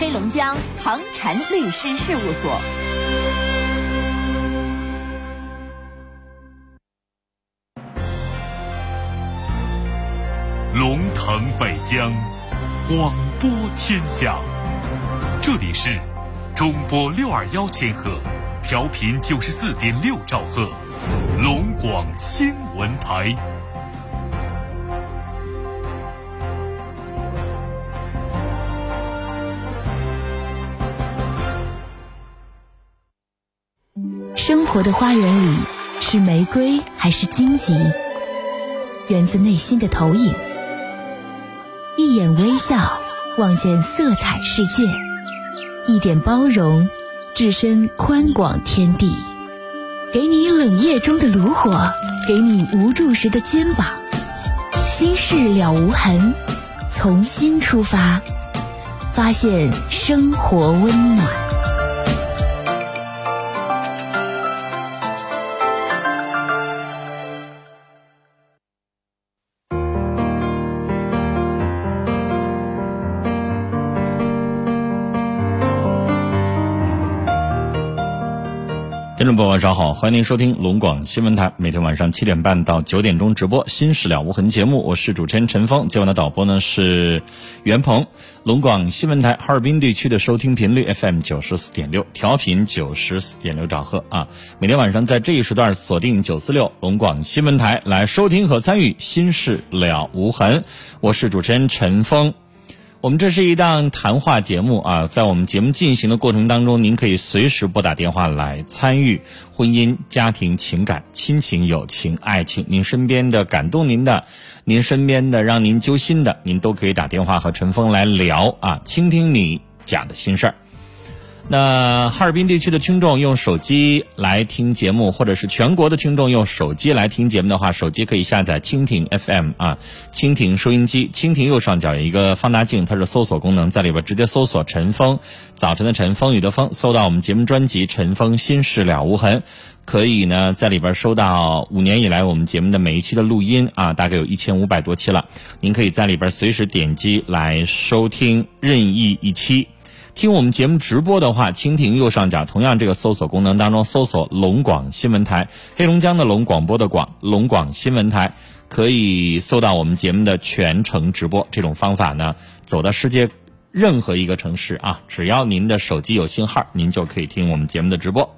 黑龙江恒辰律师事务所。龙腾北疆，广播天下。这里是中波六二幺千赫，调频九十四点六兆赫，龙广新闻台。活的花园里，是玫瑰还是荆棘？源自内心的投影。一眼微笑，望见色彩世界；一点包容，置身宽广天地。给你冷夜中的炉火，给你无助时的肩膀。心事了无痕，从心出发，发现生活温暖。众朋友，晚上好，欢迎您收听龙广新闻台，每天晚上七点半到九点钟直播《心事了无痕》节目，我是主持人陈峰，今晚的导播呢是袁鹏。龙广新闻台哈尔滨地区的收听频率 FM 九十四点六，调频九十四点六兆赫啊，每天晚上在这一时段锁定九四六龙广新闻台来收听和参与《心事了无痕》，我是主持人陈峰。我们这是一档谈话节目啊，在我们节目进行的过程当中，您可以随时拨打电话来参与婚姻、家庭、情感、亲情、友情、爱情，您身边的感动您的，您身边的让您揪心的，您都可以打电话和陈峰来聊啊，倾听你讲的心事儿。那哈尔滨地区的听众用手机来听节目，或者是全国的听众用手机来听节目的话，手机可以下载蜻蜓 FM 啊，蜻蜓收音机，蜻蜓右上角有一个放大镜，它是搜索功能，在里边直接搜索陈峰，早晨的晨，风雨的风，搜到我们节目专辑《陈峰心事了无痕》，可以呢在里边收到五年以来我们节目的每一期的录音啊，大概有一千五百多期了，您可以在里边随时点击来收听任意一期。听我们节目直播的话，蜻蜓右上角同样这个搜索功能当中搜索“龙广新闻台”，黑龙江的龙，广播的广，龙广新闻台，可以搜到我们节目的全程直播。这种方法呢，走到世界任何一个城市啊，只要您的手机有信号，您就可以听我们节目的直播。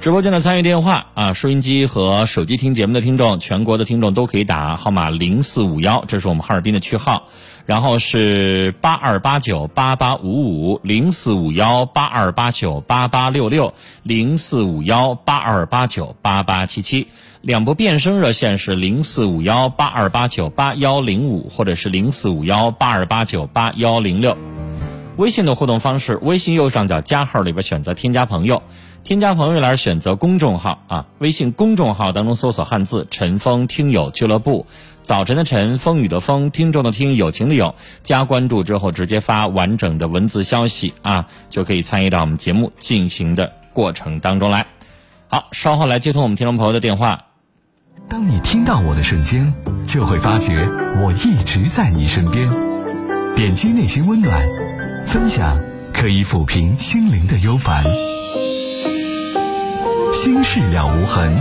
直播间的参与电话啊，收音机和手机听节目的听众，全国的听众都可以打号码零四五幺，这是我们哈尔滨的区号，然后是八二八九八八五五零四五幺八二八九八八六六零四五幺八二八九八八七七，两部变声热线是零四五幺八二八九八幺零五或者是零四五幺八二八九八幺零六。微信的互动方式，微信右上角加号里边选择添加朋友。添加朋友栏选择公众号啊，微信公众号当中搜索汉字“陈峰听友俱乐部”，早晨的晨，风雨的风，听众的听，友情的友，加关注之后直接发完整的文字消息啊，就可以参与到我们节目进行的过程当中来。好，稍后来接通我们听众朋友的电话。当你听到我的瞬间，就会发觉我一直在你身边。点击内心温暖，分享可以抚平心灵的忧烦。心事了无痕，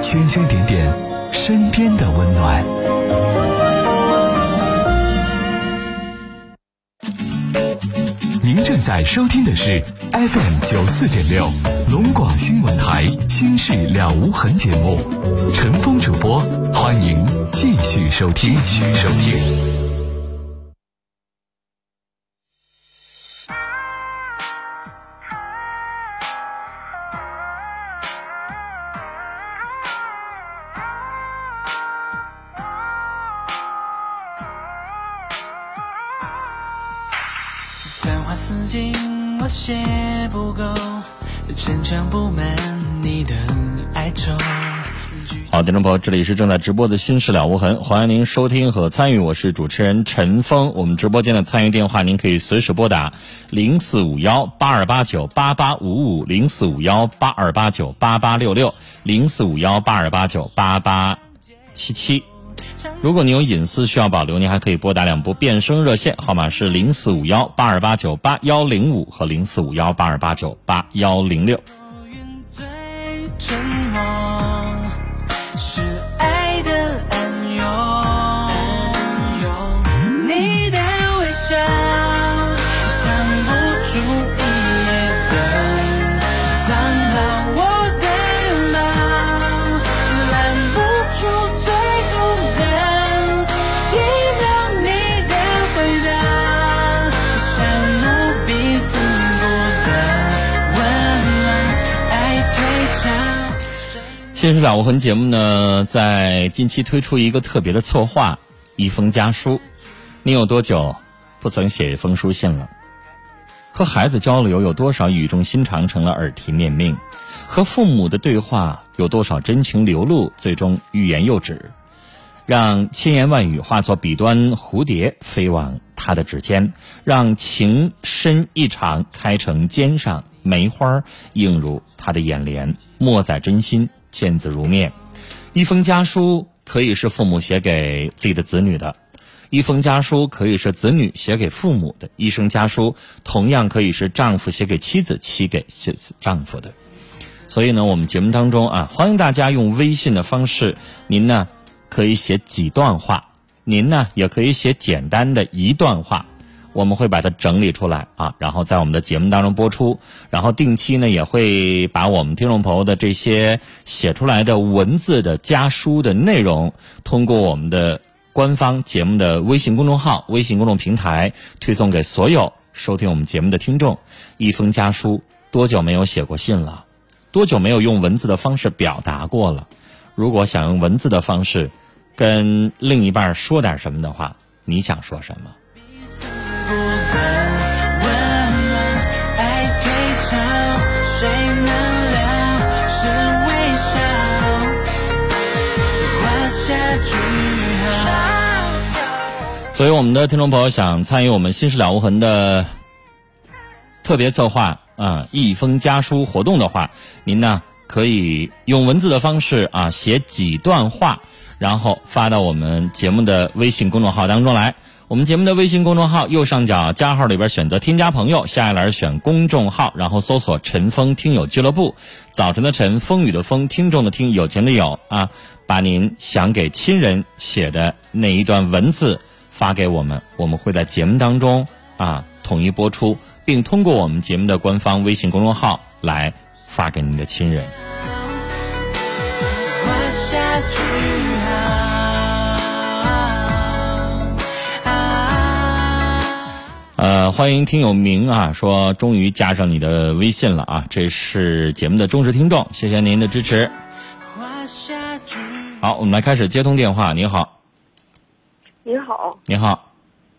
圈圈点点身边的温暖。在收听的是 FM 九四点六龙广新闻台《心事了无痕》节目，陈峰主播，欢迎继续收听。继续收听。这里是正在直播的《心事了无痕》，欢迎您收听和参与，我是主持人陈峰。我们直播间的参与电话，您可以随时拨打零四五幺八二八九八八五五、零四五幺八二八九八八六六、零四五幺八二八九八八七七。如果你有隐私需要保留，您还可以拨打两部变声热线，号码是零四五幺八二八九八幺零五和零四五幺八二八九八幺零六。新时了无痕节目呢，在近期推出一个特别的策划——一封家书。你有多久不曾写一封书信了？和孩子交流有多少语重心长成了耳提面命？和父母的对话有多少真情流露，最终欲言又止？让千言万语化作笔端蝴蝶飞往他的指尖，让情深意长开成肩上梅花映入他的眼帘，莫在真心。见字如面，一封家书可以是父母写给自己的子女的，一封家书可以是子女写给父母的，一生家书同样可以是丈夫写给妻子，妻给丈夫的。所以呢，我们节目当中啊，欢迎大家用微信的方式，您呢可以写几段话，您呢也可以写简单的一段话。我们会把它整理出来啊，然后在我们的节目当中播出，然后定期呢也会把我们听众朋友的这些写出来的文字的家书的内容，通过我们的官方节目的微信公众号、微信公众平台推送给所有收听我们节目的听众。一封家书，多久没有写过信了？多久没有用文字的方式表达过了？如果想用文字的方式跟另一半说点什么的话，你想说什么？所以，我们的听众朋友想参与我们“心事了无痕”的特别策划啊，一封家书活动的话，您呢可以用文字的方式啊写几段话，然后发到我们节目的微信公众号当中来。我们节目的微信公众号右上角加号里边选择添加朋友，下一栏选公众号，然后搜索“陈峰听友俱乐部”。早晨的晨，风雨的风，听众的听，有钱的有啊，把您想给亲人写的那一段文字。发给我们，我们会在节目当中啊统一播出，并通过我们节目的官方微信公众号来发给您的亲人。呃，欢迎听友明啊，说终于加上你的微信了啊，这是节目的忠实听众，谢谢您的支持。好，我们来开始接通电话，你好。您好，您好，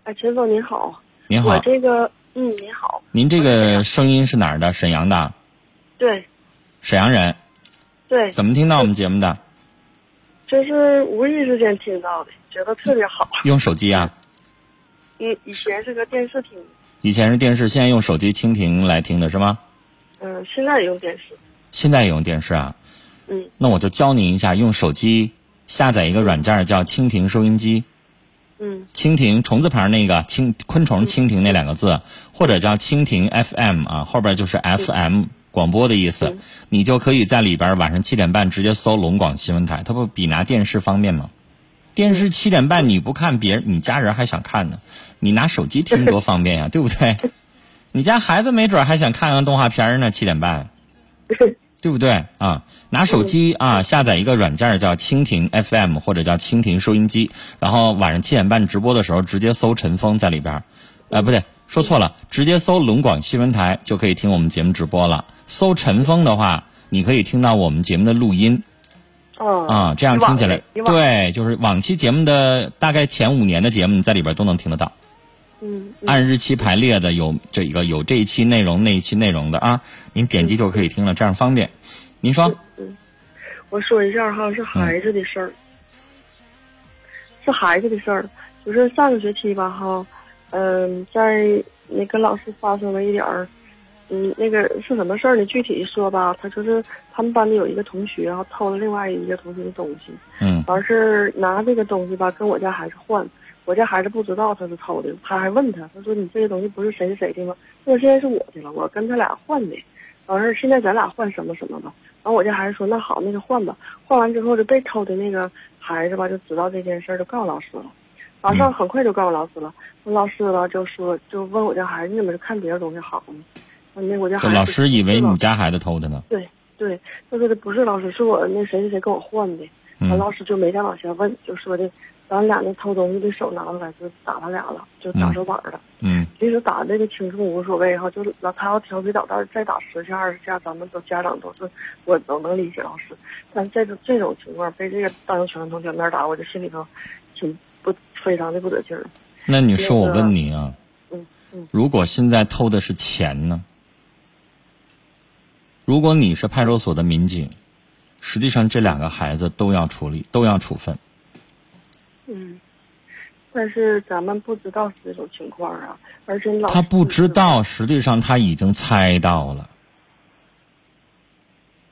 哎，陈总您好，您好，我这个，嗯，您好，您这个声音是哪儿的？沈阳的，对，沈阳人，对，怎么听到我们节目的？就是无意之间听到的，觉得特别好。用手机啊？以以前是个电视听，以前是电视，现在用手机蜻蜓来听的是吗？嗯，现在也用电视。现在也用电视啊？嗯。那我就教您一下，用手机下载一个软件叫蜻蜓收音机。嗯，蜻蜓虫字旁那个蜻昆虫蜻蜓那两个字，或者叫蜻蜓 FM 啊，后边就是 FM 广播的意思，你就可以在里边晚上七点半直接搜龙广新闻台，它不比拿电视方便吗？电视七点半你不看，别人你家人还想看呢，你拿手机听多方便呀，对不对？你家孩子没准还想看看动画片呢，七点半。对不对啊？拿手机啊，下载一个软件叫蜻蜓 FM 或者叫蜻蜓收音机，然后晚上七点半直播的时候，直接搜陈峰在里边。呃，不对，说错了，直接搜龙广新闻台就可以听我们节目直播了。搜陈峰的话，你可以听到我们节目的录音。哦。啊，这样听起来，对，就是往期节目的大概前五年的节目，你在里边都能听得到。嗯，按日期排列的有这个有这一期内容那一期内容的啊，您点击就可以听了，这样方便。您说，嗯，我说一下哈，是孩子的事儿，是孩子的事儿，就是上个学期吧哈，嗯，在那跟老师发生了一点儿嗯，那个是什么事儿呢？具体一说吧，他就是他们班里有一个同学，然后偷了另外一个同学的东西，嗯。完事儿拿这个东西吧，跟我家孩子换，我家孩子不知道他是偷的，他还问他，他说你这个东西不是谁谁谁的吗？他说现在是我的了，我跟他俩换的，完事儿现在咱俩换什么什么吧。完我家孩子说那好，那就换吧。换完之后，就被偷的那个孩子吧，就知道这件事儿，就告诉老师了。马上很快就告诉老师了，那老师吧就说就问我家孩子，你怎么就看别的东西好呢？那我家孩子老师以为你家孩子偷的呢。对对，他说的不是老师，是我那谁谁谁跟我换的。完、嗯老师就没再往下问，就说的咱俩那偷东西的手拿出来，就打他俩了，就打手板了。嗯其实打这个轻重无所谓哈，就老他要调皮捣蛋，再打十下二十下，咱们都家长都是我都能理解老师。但这种这种情况被这个当着全班同学面打，我就心里头挺不非常的不得劲儿。那你说我问你啊，嗯嗯如果现在偷的是钱呢？如果你是派出所的民警，实际上这两个孩子都要处理，都要处分。嗯，但是咱们不知道是这种情况啊，而且老他不知道，实际上他已经猜到了。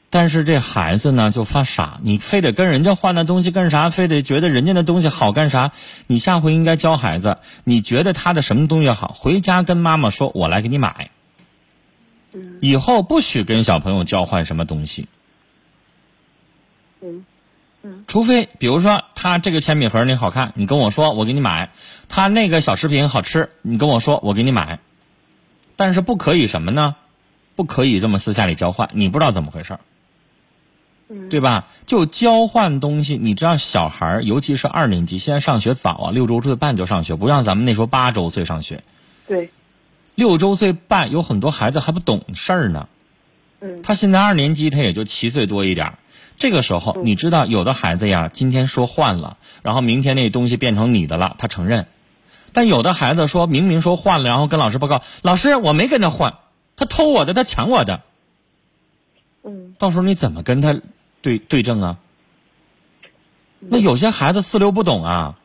但是这孩子呢就发傻，你非得跟人家换那东西干啥？非得觉得人家的东西好干啥？你下回应该教孩子，你觉得他的什么东西好，回家跟妈妈说，我来给你买。嗯以后不许跟小朋友交换什么东西，嗯除非比如说他这个铅笔盒你好看，你跟我说我给你买；他那个小食品好吃，你跟我说我给你买。但是不可以什么呢？不可以这么私下里交换，你不知道怎么回事儿，嗯，对吧？就交换东西，你知道小孩儿，尤其是二年级，现在上学早啊，六周岁半就上学，不像咱们那时候八周岁上学。对，六周岁半有很多孩子还不懂事儿呢，嗯他现在二年级，他也就七岁多一点儿。这个时候，你知道有的孩子呀，今天说换了，然后明天那东西变成你的了，他承认；但有的孩子说明明说换了，然后跟老师报告，老师我没跟他换，他偷我的，他抢我的。嗯。到时候你怎么跟他对对证啊？那有些孩子四六不懂啊，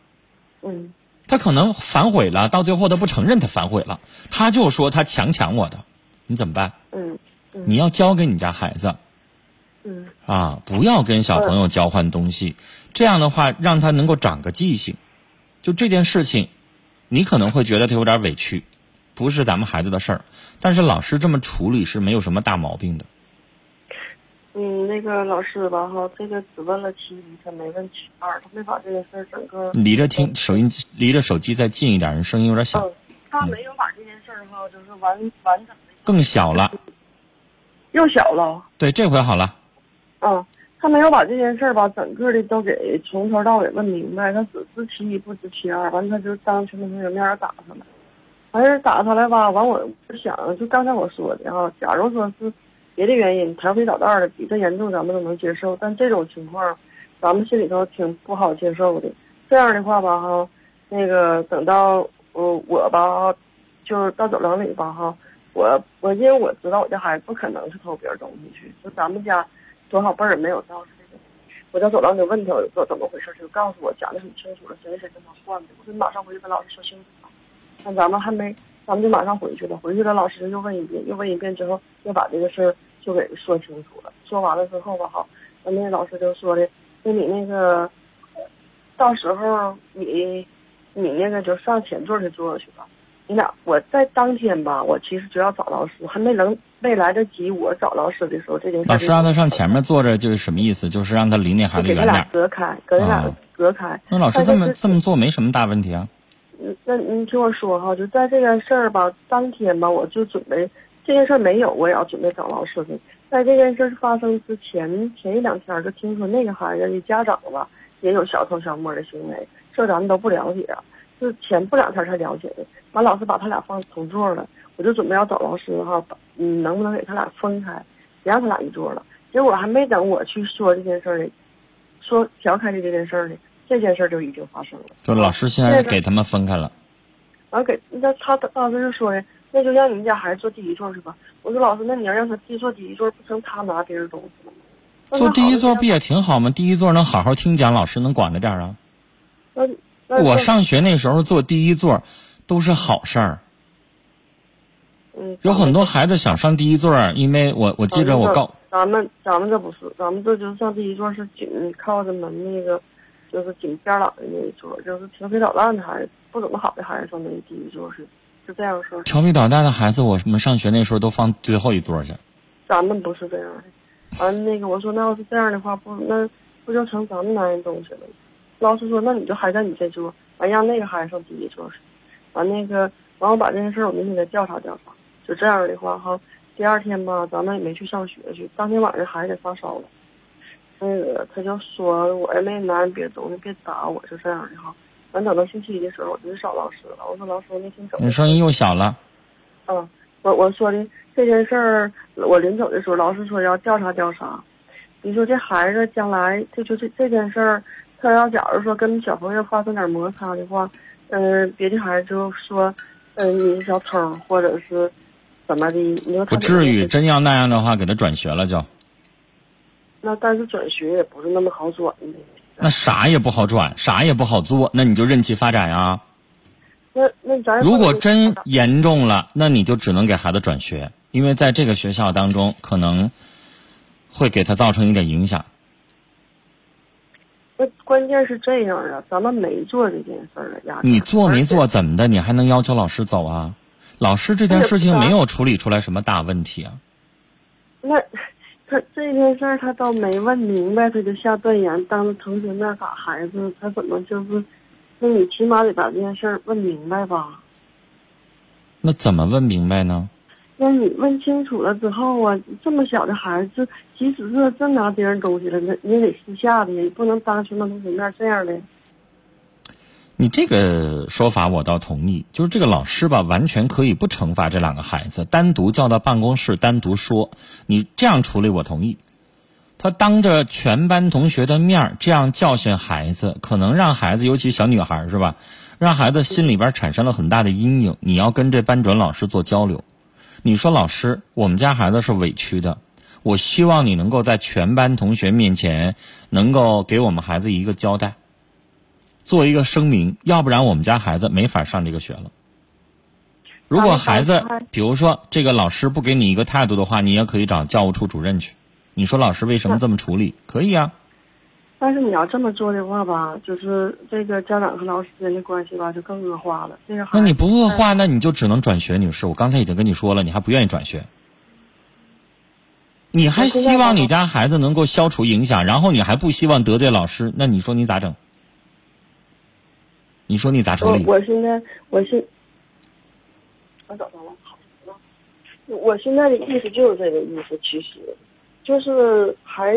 嗯。他可能反悔了，到最后他不承认他反悔了，他就说他强抢我的，你怎么办？嗯。你要教给你家孩子嗯啊，不要跟小朋友交换东西，这样的话让他能够长个记性。就这件事情，你可能会觉得他有点委屈，不是咱们孩子的事儿，但是老师这么处理是没有什么大毛病的。嗯，那个老师吧哈，这个只问了其一，他没问其二，他没把这个事儿整个离着听手音，离着手机再近一点，人声音有点小，嗯，他没有把这件事儿哈，就是完完整的更小了。又小了，对，这回好了。嗯，他没有把这件事儿吧，整个的都给从头到尾问明白，他只知其一不知其二，完他就当全班同学面儿打他了，完事打他来吧，完我想就刚才我说的哈，假如说是别的原因调皮捣蛋的比这严重咱们都能接受，但这种情况咱们心里头挺不好接受的。这样的话吧哈，那个等到呃我吧，就是到走廊里吧哈，我我因为我知道我家孩子不可能是偷别人东西去，就咱们家多少辈儿没有到这个。我在走廊里问他说怎么回事，他就告诉我讲的很清楚了，谁谁跟他换的，我说你马上回去跟老师说清楚吧。但咱们还没，咱们就马上回去了。回去了，老师又问一遍，又问一遍之后，又把这个事儿就给说清楚了。说完了之后吧，哈，那那老师就说的，那你那个，到时候你你那个就上前座去坐去吧。你俩我在当天吧，我其实就要找老师，还没能没来得及我找老师的时候，这件事老师让他上前面坐着，就是什么意思？就是让他离那孩子就给他俩远点。隔开，给他俩哦隔开。那老师这么这么做没什么大问题啊。嗯，那你听我说哈，就在这件事儿吧，当天吧，我就准备这件事儿没有，我也要准备找老师去。在这件事儿发生之前，前一两天就听说那个孩子的家长吧也有小偷小摸的行为，这咱们都不了解是前不两天才了解的。完，老师把他俩放同座了，我就准备要找老师哈，把嗯，能不能给他俩分开，别让他俩一桌了。结果还没等我去说这件事儿呢，说调开的这件事儿呢，这件事儿就已经发生了。就老师现在给他们分开了。完给那他当时就说的，那就让你们家孩子坐第一座去吧。我说老师，那你要让他第坐第一座，不成他拿别人东西了吗？坐第一座不也挺好吗？第一座能好好听讲，老师能管着点儿啊。那那我上学那时候坐第一座，都是好事儿。嗯，有很多孩子想上第一座，因为我我记着我告咱们咱们这不是，咱们这就是上第一座是紧靠着门那个，就是紧边儿朗的那一座，就是调皮捣蛋的孩子，不怎么好的孩子上那第一座是是这样说。调皮捣蛋的孩子，我们上学那时候都放最后一座去。咱们不是这样的，完那个我说那要是这样的话，不那不就成咱们男人东西了？老师说那你就还在你这桌，完让那个孩子上第一桌去，完那个完我把这件事儿我明天再调查调查。就这样的话哈，第二天吧，咱们也没去上学去。当天晚上孩子发烧了，那个他就说我也没拿别的东西，别打我，就这样的哈。完等到星期一的时候，我就去找老师了。我说老师，我那天走。你声音又小了。嗯，我我说的这件事儿，我临走的时候，老师说要调查调查。你说这孩子将来，这就这这件事儿，他要假如说跟小朋友发生点摩擦的话，嗯，别的孩子就说，嗯，你是小偷，或者是。怎么的？你说不至于，真要那样的话，给他转学了就。那但是转学也不是那么好转的。那啥也不好转，啥也不好做，那你就任其发展啊。那那咱如果真严重了，那你就只能给孩子转学，因为在这个学校当中，可能会给他造成一点影响。那关键是这样啊，咱们没做这件事儿呀。你做没做怎么的？你还能要求老师走啊？老师这件事情没有处理出来什么大问题啊？那他这件事儿他倒没问明白，他就下断言，当着同学面打孩子，他怎么就是？那你起码得把这件事儿问明白吧？那怎么问明白呢？那你问清楚了之后啊，这么小的孩子，即使是真拿别人东西了，那你也得私下的，也不能当全班同学面这样的。你这个说法我倒同意，就是这个老师吧，完全可以不惩罚这两个孩子，单独叫到办公室单独说。你这样处理我同意。他当着全班同学的面这样教训孩子，可能让孩子，尤其小女孩是吧，让孩子心里边产生了很大的阴影。你要跟这班主任老师做交流，你说老师，我们家孩子是委屈的，我希望你能够在全班同学面前能够给我们孩子一个交代。做一个声明，要不然我们家孩子没法上这个学了。如果孩子，比如说这个老师不给你一个态度的话，你也可以找教务处主任去。你说老师为什么这么处理？可以啊。但是你要这么做的话吧，就是这个家长和老师之间的关系吧，就更恶化了。这个那你不恶化，那你就只能转学，女士。我刚才已经跟你说了，你还不愿意转学，你还希望你家孩子能够消除影响，然后你还不希望得罪老师，那你说你咋整？你说你咋处理？我现在，我是，我找到了，好，我现在的意思就是这个意思，其实，就是还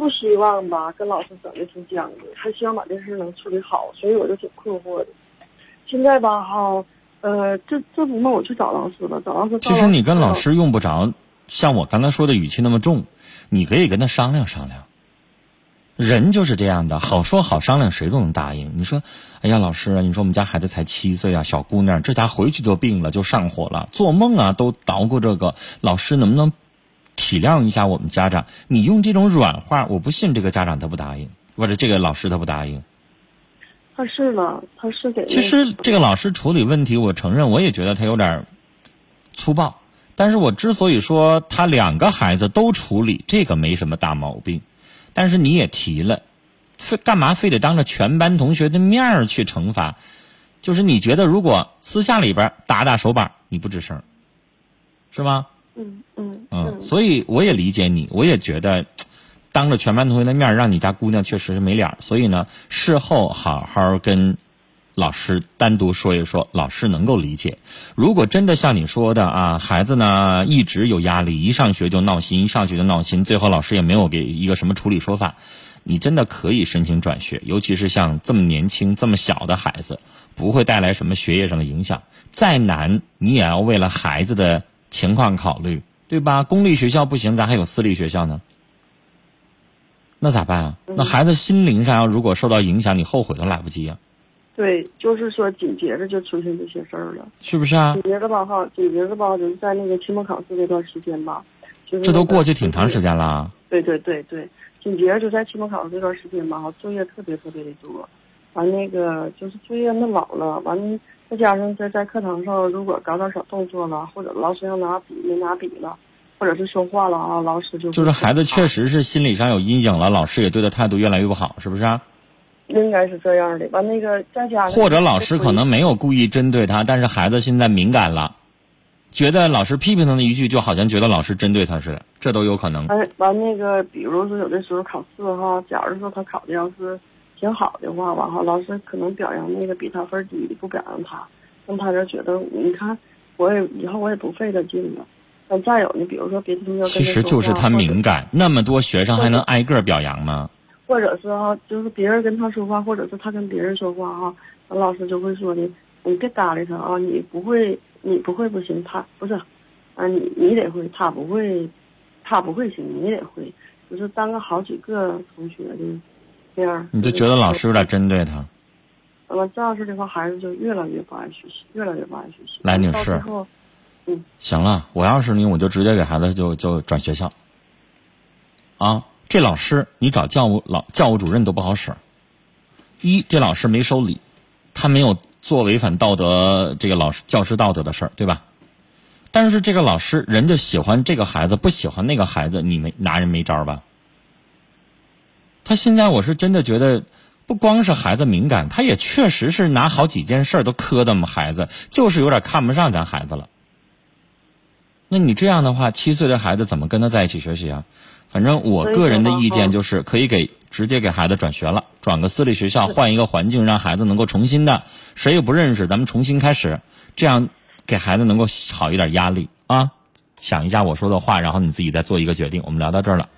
不希望吧，跟老师整的挺僵的，还希望把这事能处理好，所以我就挺困惑的。现在吧，哈，呃，这这不嘛，我去找老师了，找老师。其实你跟老师用不着像我刚才说的语气那么重，你可以跟他商量商量。人就是这样的，好说好商量，谁都能答应。你说，哎呀，老师，你说我们家孩子才七岁啊，小姑娘，这家回去就病了，就上火了，做梦啊都捣鼓这个。老师能不能体谅一下我们家长？你用这种软话，我不信这个家长他不答应，或者这个老师他不答应。他是呢，他是给。其实这个老师处理问题，我承认，我也觉得他有点粗暴。但是我之所以说他两个孩子都处理，这个没什么大毛病。但是你也提了，非干嘛非得当着全班同学的面儿去惩罚？就是你觉得如果私下里边打打手板，你不吱声，是吗？嗯嗯嗯。所以我也理解你，我也觉得当着全班同学的面让你家姑娘确实是没脸儿。所以呢，事后好好跟老师单独说一说，老师能够理解。如果真的像你说的啊，孩子呢一直有压力，一上学就闹心，一上学就闹心，最后老师也没有给一个什么处理说法，你真的可以申请转学。尤其是像这么年轻、这么小的孩子，不会带来什么学业上的影响。再难，你也要为了孩子的情况考虑，对吧？公立学校不行，咱还有私立学校呢。那咋办啊？那孩子心灵上要如果受到影响，你后悔都来不及啊。对，就是说紧接着就出现这些事儿了，是不是啊？紧接着吧，哈，紧接着吧，就是在那个期末考试那段时间吧，就是这都过去挺长时间了。对对对对，紧接着就在期末考试这段时间吧，哈，作业特别特别的多，完那个就是作业弄老了，完再加上在在课堂上，如果搞点小动作了，或者老师要拿笔没拿笔了，或者是说话了啊，老师就就是孩子确实是心理上有阴影了，老师也对他态度越来越不好，是不是啊？应该是这样的。完那个再加上或者老师可能没有故意针对他，但是孩子现在敏感了，觉得老师批评他的一句，就好像觉得老师针对他似的，这都有可能。完完那个，比如说有的时候考试哈，假如说他考的要是挺好的话，完哈，老师可能表扬那个比他分低的，不表扬他，那他就觉得你看我也以后我也不费这劲了。那再有呢，比如说别的同学跟其实就是他敏感，那么多学生还能挨个表扬吗？或者是哈，就是别人跟他说话，或者是他跟别人说话哈，那老师就会说的，你别搭理他啊，你不会，你不会不行，他不是，啊，你你得会，他不会，他不会行，你得会，就是当个好几个同学的这样。你就觉得老师有点针对他？完这样式的话，孩子就越来越不爱学习，越来越不爱学习。来，女士，嗯，行了，我要是你，我就直接给孩子就就转学校。啊。这老师，你找教务老教务主任都不好使。一，这老师没收礼，他没有做违反道德这个老师教师道德的事儿，对吧？但是这个老师，人家喜欢这个孩子，不喜欢那个孩子，你没拿人没招吧？他现在我是真的觉得，不光是孩子敏感，他也确实是拿好几件事都磕的嘛。孩子就是有点看不上咱孩子了。那你这样的话，七岁的孩子怎么跟他在一起学习啊？反正我个人的意见就是，可以给直接给孩子转学了，转个私立学校，换一个环境，让孩子能够重新的，谁也不认识，咱们重新开始，这样给孩子能够好一点压力啊。想一下我说的话，然后你自己再做一个决定。我们聊到这儿了。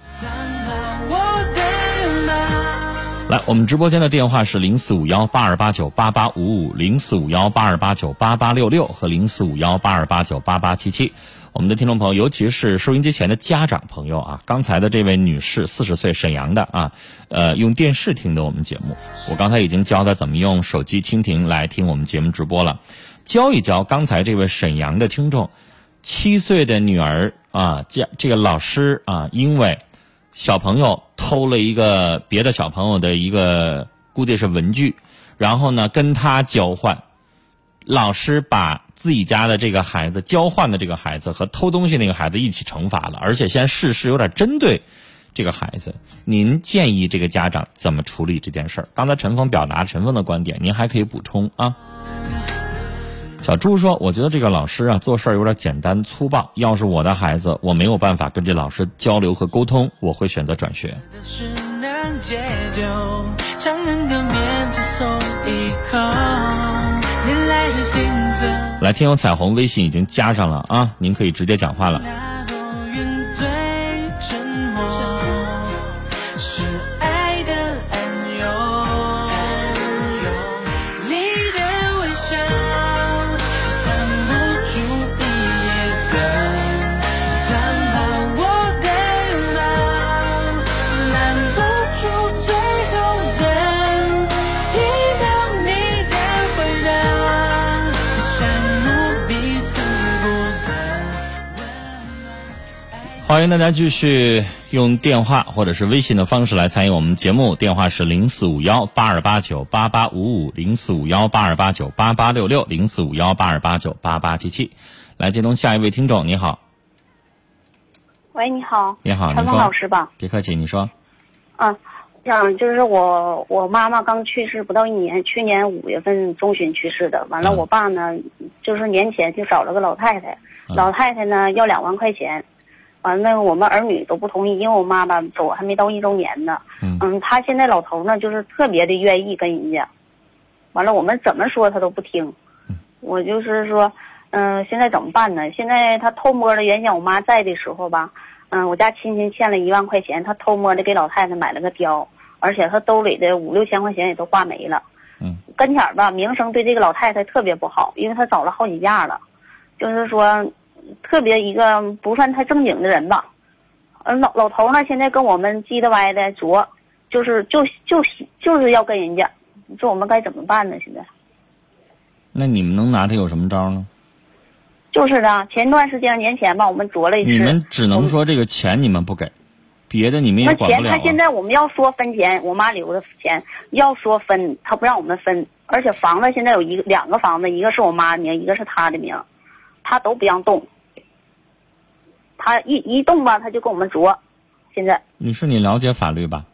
来，我们直播间的电话是零四五幺八二八九八八五五、零四五幺八二八九八八六六和零四五幺八二八九八八七七。我们的听众朋友，尤其是收音机前的家长朋友啊，刚才的这位女士，四十岁，沈阳的啊，呃，用电视听的我们节目。我刚才已经教她怎么用手机蜻蜓来听我们节目直播了，教一教刚才这位沈阳的听众，七岁的女儿啊，家这个老师啊，因为小朋友偷了一个别的小朋友的一个估计是文具，然后呢跟他交换，老师把。自己家的这个孩子交换的这个孩子和偷东西那个孩子一起惩罚了，而且现在事有点针对这个孩子。您建议这个家长怎么处理这件事儿？刚才陈峰表达陈峰的观点，您还可以补充啊。小朱说：“我觉得这个老师啊做事儿有点简单粗暴。要是我的孩子，我没有办法跟这老师交流和沟通，我会选择转学。”来，听友彩虹微信已经加上了啊，您可以直接讲话了。欢迎大家继续用电话或者是微信的方式来参与我们节目，电话是零四五幺八二八九八八五五零四五幺八二八九八八六六零四五幺八二八九八八七七，来接通下一位听众，你好。喂，你好。你好，陈峰老师吧？别客气，你说。啊，样就是我我妈妈刚去世不到一年，去年五月份中旬去世的。完了，我爸呢，就是年前就找了个老太太，老太太呢要两万块钱。完了，我们儿女都不同意，因为我妈妈走还没到一周年呢。嗯，他现在老头呢，就是特别的愿意跟人家。完了，我们怎么说他都不听。我就是说，嗯，现在怎么办呢？现在他偷摸的，原先我妈在的时候吧，嗯，我家亲戚欠了一万块钱，他偷摸的给老太太买了个貂，而且他兜里的五六千块钱也都花没了。嗯，跟前儿吧，名声对这个老太太特别不好，因为他找了好几家了，就是说。特别一个不算太正经的人吧，嗯，老老头呢，现在跟我们叽的歪的着，就是就就就是要跟人家，你说我们该怎么办呢？现在？那你们能拿他有什么招呢？就是的，前段时间年前吧，我们着了一次。你们只能说这个钱你们不给，别的你们也那钱管不了、啊。他现在我们要说分钱，我妈留的钱要说分，他不让我们分，而且房子现在有一个两个房子，一个是我妈的名，一个是他的名，他都不让动。他一一动吧，他就跟我们啄。现在女士，你了解法律吧？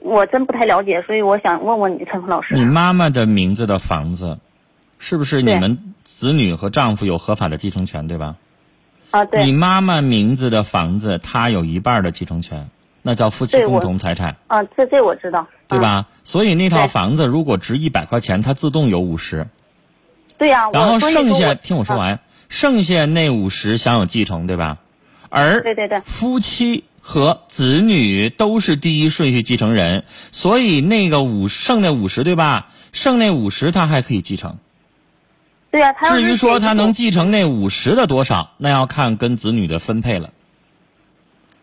我真不太了解，所以我想问问你，陈峰老师。你妈妈的名字的房子，是不是你们子女和丈夫有合法的继承权，对吧？啊，对你妈妈名字的房子，她有一半的继承权，那叫夫妻共同财产，啊，这这我知道，嗯？对吧？所以那套房子如果值一百块钱，它自动有五十，对呀、然后剩下我听我说啊完，剩下那五十享有继承，对吧？而对对对夫妻和子女都是第一顺序继承人，所以那个五剩那五十对吧？剩那五十他还可以继承。对呀、他至于说他能继承那五十的多少，那要看跟子女的分配了。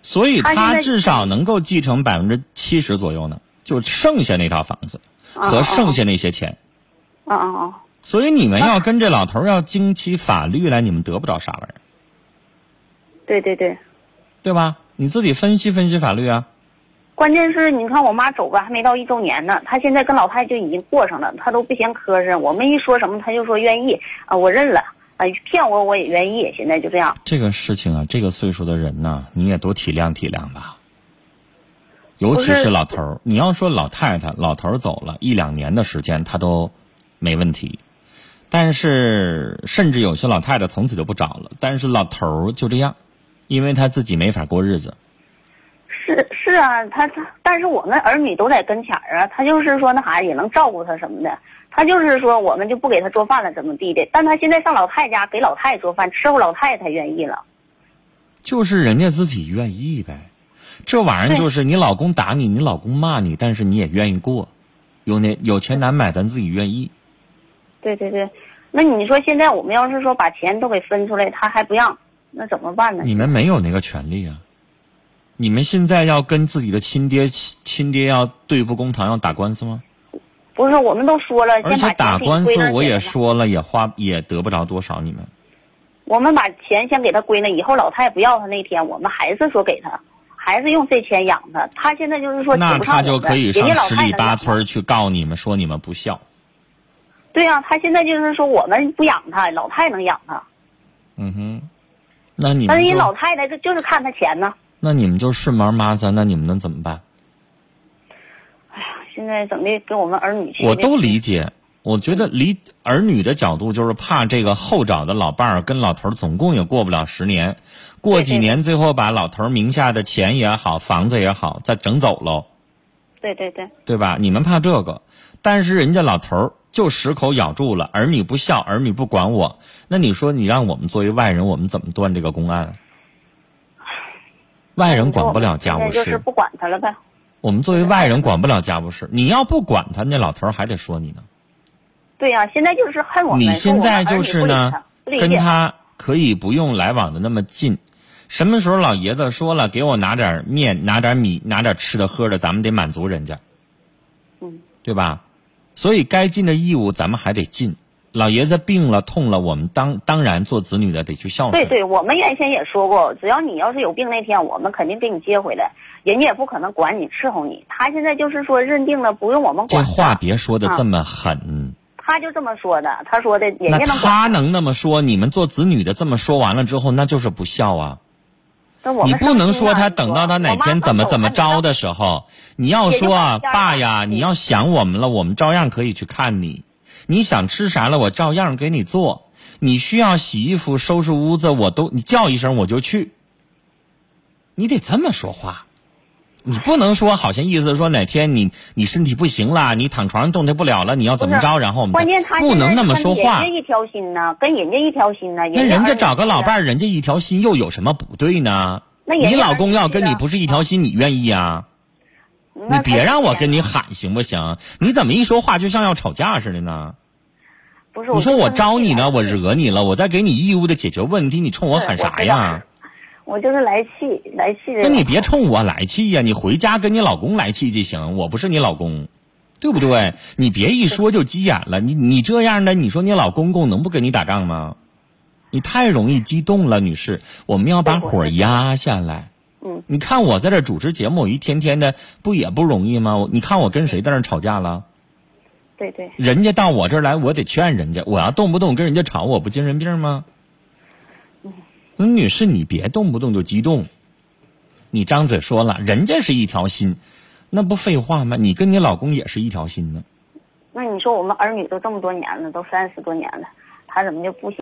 所以他至少能够继承百分之七十左右呢，就剩下那套房子啊和剩下那些钱。啊啊啊！所以你们要跟这老头儿要经起法律来，你们得不着啥玩意儿，对对对，对吧？你自己分析分析法律啊。关键是你看我妈走吧，还没到一周年呢，她现在跟老太太就已经过上了，她都不嫌磕碜。我们一说什么，她就说愿意啊，我认了啊，骗我我也愿意。现在就这样，这个事情啊，这个岁数的人呐，你也多体谅体谅吧。尤其是是老头儿，你要说老太太，老头儿走了一两年的时间，他都没问题。但是，甚至有些老太太从此就不找了。但是老头儿就这样，因为他自己没法过日子。是是啊，他他，但是我们儿女都在跟前儿啊，他就是说那啥也能照顾他什么的，他就是说我们就不给他做饭了怎么地的，但他现在上老太家给老太做饭，伺候老太太愿意了。就是人家自己愿意呗。这玩意儿就是你老公打你，你老公骂你，但是你也愿意过。有那有钱难买，咱自己愿意。对对对，那你说现在我们要是说把钱都给分出来，他还不让，那怎么办呢？你们没有那个权利啊！你们现在要跟自己的亲爹亲亲爹要对簿公堂，要打官司吗？不是，我们都说了，而且打官司我也说了，也花也得不着多少。你们我们把钱先给他归纳，以后老太太不要他那天，我们还是说给他，还是用这钱养他。他现在就是说那他就可以上十里八村去告你们，说你们不孝。对呀、他现在就是说我们不养他，老太能养他，嗯哼，那你但是人们就老太太就就是看他钱呢。那你们就顺毛妈三，那你们能怎么办？哎呀现在整的跟我们儿女气的我都理解。我觉得离儿女的角度就是怕这个后找的老伴儿跟老头儿总共也过不了十年，过几年最后把老头儿名下的钱也好，房子也好再整走喽，对对对，对吧？你们怕这个，但是人家老头儿就十口咬住了，儿女不孝，儿女不管我，那你说你让我们作为外人，我们怎么断这个公案？外人管不了家务事，就是不管他了呗。我们作为外人管不了家务事。你要不管他，那老头儿还得说你呢。对呀、现在就是恨我们。你现在就是呢跟他可以不用来往的那么近。什么时候老爷子说了，给我拿点面，拿点米，拿点吃的喝的，咱们得满足人家，嗯，对吧？所以该尽的义务咱们还得尽。老爷子病了痛了，我们当当然做子女的得去孝顺。对对，我们原先也说过，只要你要是有病那天，我们肯定给你接回来，人家也不可能管你伺候你。他现在就是说认定了不用我们管这，话别说的这么狠。他就这么说的。他说的，人家能管。他能那么说，你们做子女的这么说完了之后，那就是不孝啊！你不能说他等到他哪天怎么怎么着的时候，你要说啊，爸呀，你要想我们了，我们照样可以去看你。你想吃啥了，我照样给你做。你需要洗衣服、收拾屋子，我都你叫一声我就去。你得这么说话，你不能说好像意思说哪天你你身体不行了，你躺床上动弹不了了，你要怎么着，然后我们关键他不能那么说话跟人。家一条心呢，跟人家一条心呢。那人家找个老伴儿，人家一条心又有什么不对呢？那你老公要跟你不是一条心，你愿意啊？你别让我跟你你喊行不行？你怎么一说话就像要吵架似的呢？不是你说我招你呢，我惹你了，我再给你义务的解决问题，你冲我喊啥呀？我就是来气来气的。那你别冲我来气呀，你回家跟你老公来气就行，我不是你老公，对不对？你别一说就急眼了，你你这样的，你说你老公公能不跟你打仗吗？你太容易激动了，女士，我们要把火压下来。嗯，你看我在这主持节目，我一天天的不也不容易吗？你看我跟谁在那吵架了？对对，人家到我这儿来，我得劝人家。我要动不动跟人家吵，我不精神病吗？嗯女士，你别动不动就激动。你张嘴说了，人家是一条心，那不废话吗？你跟你老公也是一条心呢。那你说我们儿女都这么多年了，都三十多年了，他怎么就不行？